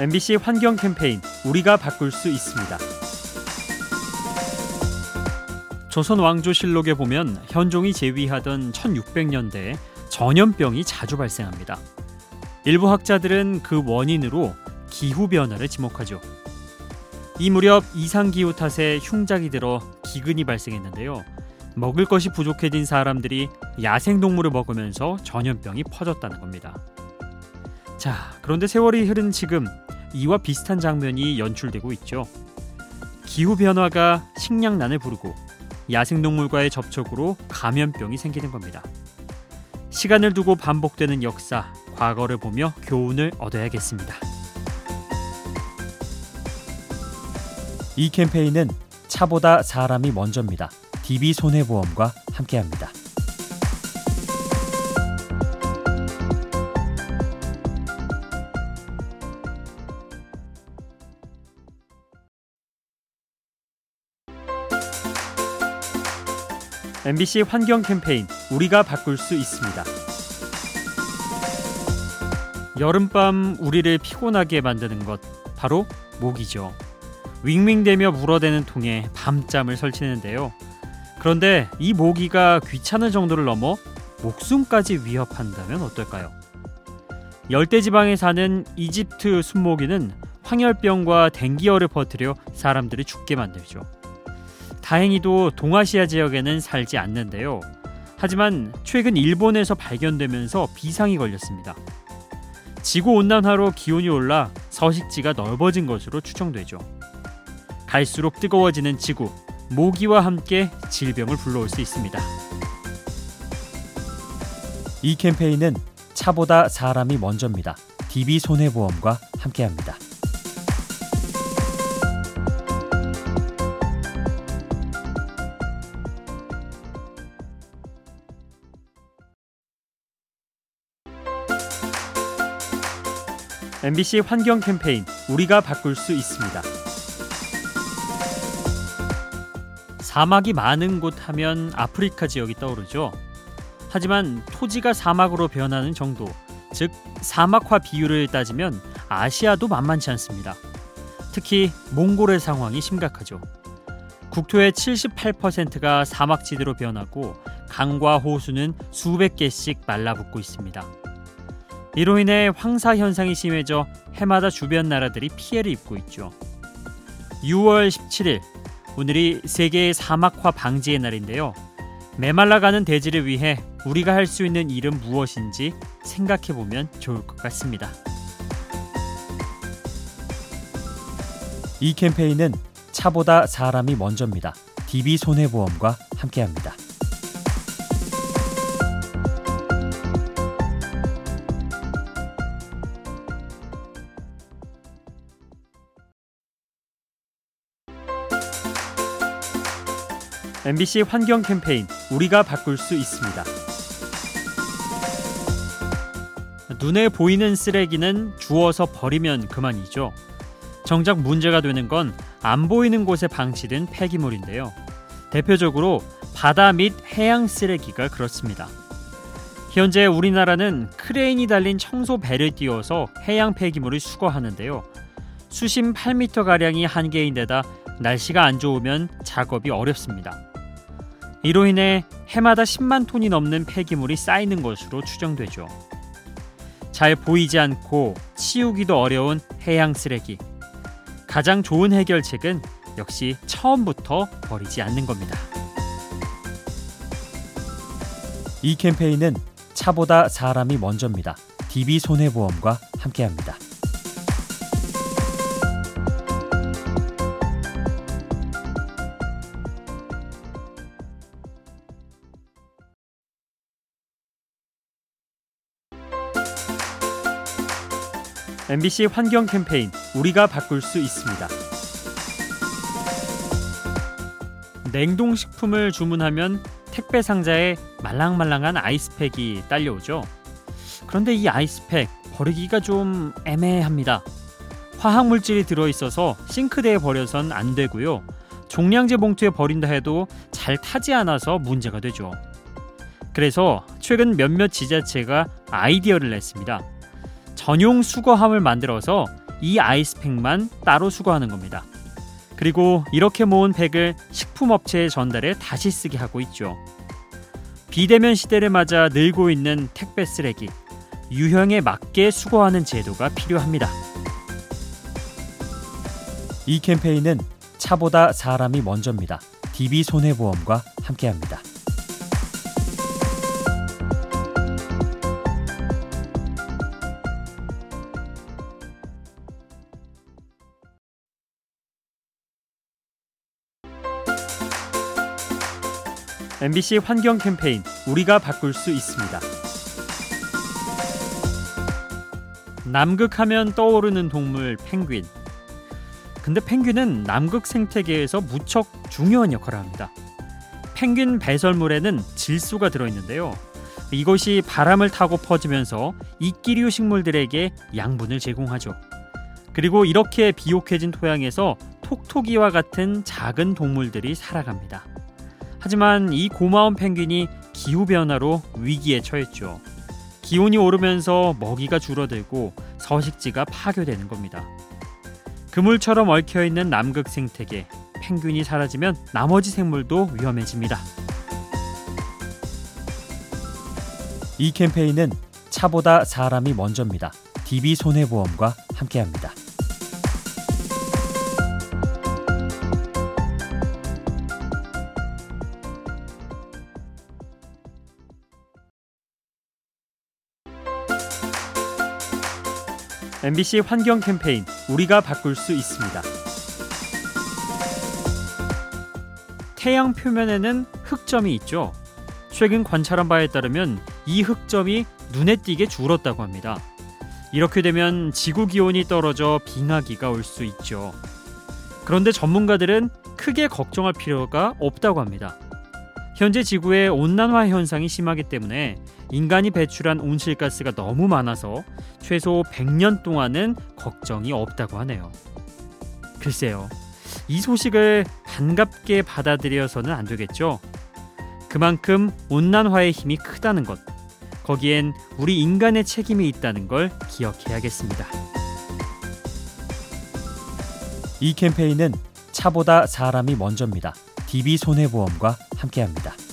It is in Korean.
MBC 환경 캠페인 우리가 바꿀 수 있습니다. 조선 왕조실록에 보면 현종이 제위하던 1600년대에 전염병이 자주 발생합니다. 일부 학자들은 그 원인으로 기후 변화를 지목하죠. 이 무렵 이상 기후 탓에 흉작이 들어 기근이 발생했는데요. 먹을 것이 부족해진 사람들이 야생 동물을 먹으면서 전염병이 퍼졌다는 겁니다. 자, 그런데 세월이 흐른 지금 이와 비슷한 장면이 연출되고 있죠. 기후 변화가 식량난을 부르고 야생동물과의 접촉으로 감염병이 생기는 겁니다. 시간을 두고 반복되는 역사, 과거를 보며 교훈을 얻어야겠습니다. 이 캠페인은 차보다 사람이 먼저입니다. DB 손해보험과 함께합니다. MBC 환경 캠페인 우리가 바꿀 수 있습니다. 여름밤 우리를 피곤하게 만드는 것 바로 모기죠. 윙윙대며 물어대는 통에 밤잠을 설치는데요. 그런데 이 모기가 귀찮은 정도를 넘어 목숨까지 위협한다면 어떨까요? 열대지방에 사는 이집트 순모기는 황열병과 댕기열을 퍼뜨려 사람들을 죽게 만들죠. 다행히도 동아시아 지역에는 살지 않는데요. 하지만 최근 일본에서 발견되면서 비상이 걸렸습니다. 지구 온난화로 기온이 올라 서식지가 넓어진 것으로 추정되죠. 갈수록 뜨거워지는 지구, 모기와 함께 질병을 불러올 수 있습니다. 이 캠페인은 차보다 사람이 먼저입니다. DB 손해보험과 함께합니다. MBC 환경 캠페인 우리가 바꿀 수 있습니다. 사막이 많은 곳 하면 아프리카 지역이 떠오르죠. 하지만 토지가 사막으로 변하는 정도, 즉 사막화 비율을 따지면 아시아도 만만치 않습니다. 특히 몽골의 상황이 심각하죠. 국토의 78%가 사막지대로 변하고 강과 호수는 수백 개씩 말라붙고 있습니다. 이로 인해 황사 현상이 심해져 해마다 주변 나라들이 피해를 입고 있죠. 6월 17일 오늘이 세계 사막화 방지의 날인데요. 메말라가는 대지를 위해 우리가 할 수 있는 일은 무엇인지 생각해 보면 좋을 것 같습니다. 이 캠페인은 차보다 사람이 먼저입니다. DB 손해보험과 함께합니다. MBC 환경 캠페인 우리가 바꿀 수 있습니다. 눈에 보이는 쓰레기는 주워서 버리면 그만이죠. 정작 문제가 되는 건 안 보이는 곳에 방치된 폐기물인데요. 대표적으로 바다 및 해양 쓰레기가 그렇습니다. 현재 우리나라는 크레인이 달린 청소 배를 띄워서 해양 폐기물을 수거하는데요. 수심 8m 가량이 한계인데다 날씨가 안 좋으면 작업이 어렵습니다. 이로 인해 해마다 10만 톤이 넘는 폐기물이 쌓이는 것으로 추정되죠. 잘 보이지 않고 치우기도 어려운 해양 쓰레기. 가장 좋은 해결책은 역시 처음부터 버리지 않는 겁니다. 이 캠페인은 차보다 사람이 먼저입니다. DB 손해보험과 함께합니다. MBC 환경 캠페인 우리가 바꿀 수 있습니다. 냉동식품을 주문하면 택배 상자에 말랑말랑한 아이스팩이 딸려오죠. 그런데 이 아이스팩 버리기가 좀 애매합니다. 화학 물질이 들어 있어서 싱크대에 버려선 안 되고요. 종량제 봉투에 버린다 해도 잘 타지 않아서 문제가 되죠. 그래서 최근 몇몇 지자체가 아이디어를 냈습니다. 전용 수거함을 만들어서 이 아이스팩만 따로 수거하는 겁니다. 그리고 이렇게 모은 팩을 식품업체에 전달해 다시 쓰게 하고 있죠. 비대면 시대를 맞아 늘고 있는 택배 쓰레기. 유형에 맞게 수거하는 제도가 필요합니다. 이 캠페인은 차보다 사람이 먼저입니다. DB 손해보험과 함께합니다. MBC 환경 캠페인 우리가 바꿀 수 있습니다. 남극하면 떠오르는 동물 펭귄. 근데 펭귄은 남극 생태계에서 무척 중요한 역할을 합니다. 펭귄 배설물에는 질소가 들어있는데요. 이것이 바람을 타고 퍼지면서 이끼류 식물들에게 양분을 제공하죠. 그리고 이렇게 비옥해진 토양에서 톡톡이와 같은 작은 동물들이 살아갑니다. 하지만 이 고마운 펭귄이 기후 변화로 위기에 처했죠. 기온이 오르면서 먹이가 줄어들고 서식지가 파괴되는 겁니다. 그물처럼 얽혀 있는 남극 생태계 펭귄이 사라지면 나머지 생물도 위험해집니다. 이 캠페인은 차보다 사람이 먼저입니다. DB 손해보험과 함께합니다. MBC 환경 캠페인 우리가 바꿀 수 있습니다. 태양 표면에는 흑점이 있죠. 최근 관찰한 바에 따르면 이 흑점이 눈에 띄게 줄었다고 합니다. 이렇게 되면 지구 기온이 떨어져 빙하기가 올 수 있죠. 그런데 전문가들은 크게 걱정할 필요가 없다고 합니다. 현재 지구의 온난화 현상이 심하기 때문에 인간이 배출한 온실가스가 너무 많아서 최소 100년 동안은 걱정이 없다고 하네요. 글쎄요. 이 소식을 반갑게 받아들여서는 안 되겠죠. 그만큼 온난화의 힘이 크다는 것. 거기엔 우리 인간의 책임이 있다는 걸 기억해야겠습니다. 이 캠페인은 차보다 사람이 먼저입니다. DB 손해보험과 함께합니다.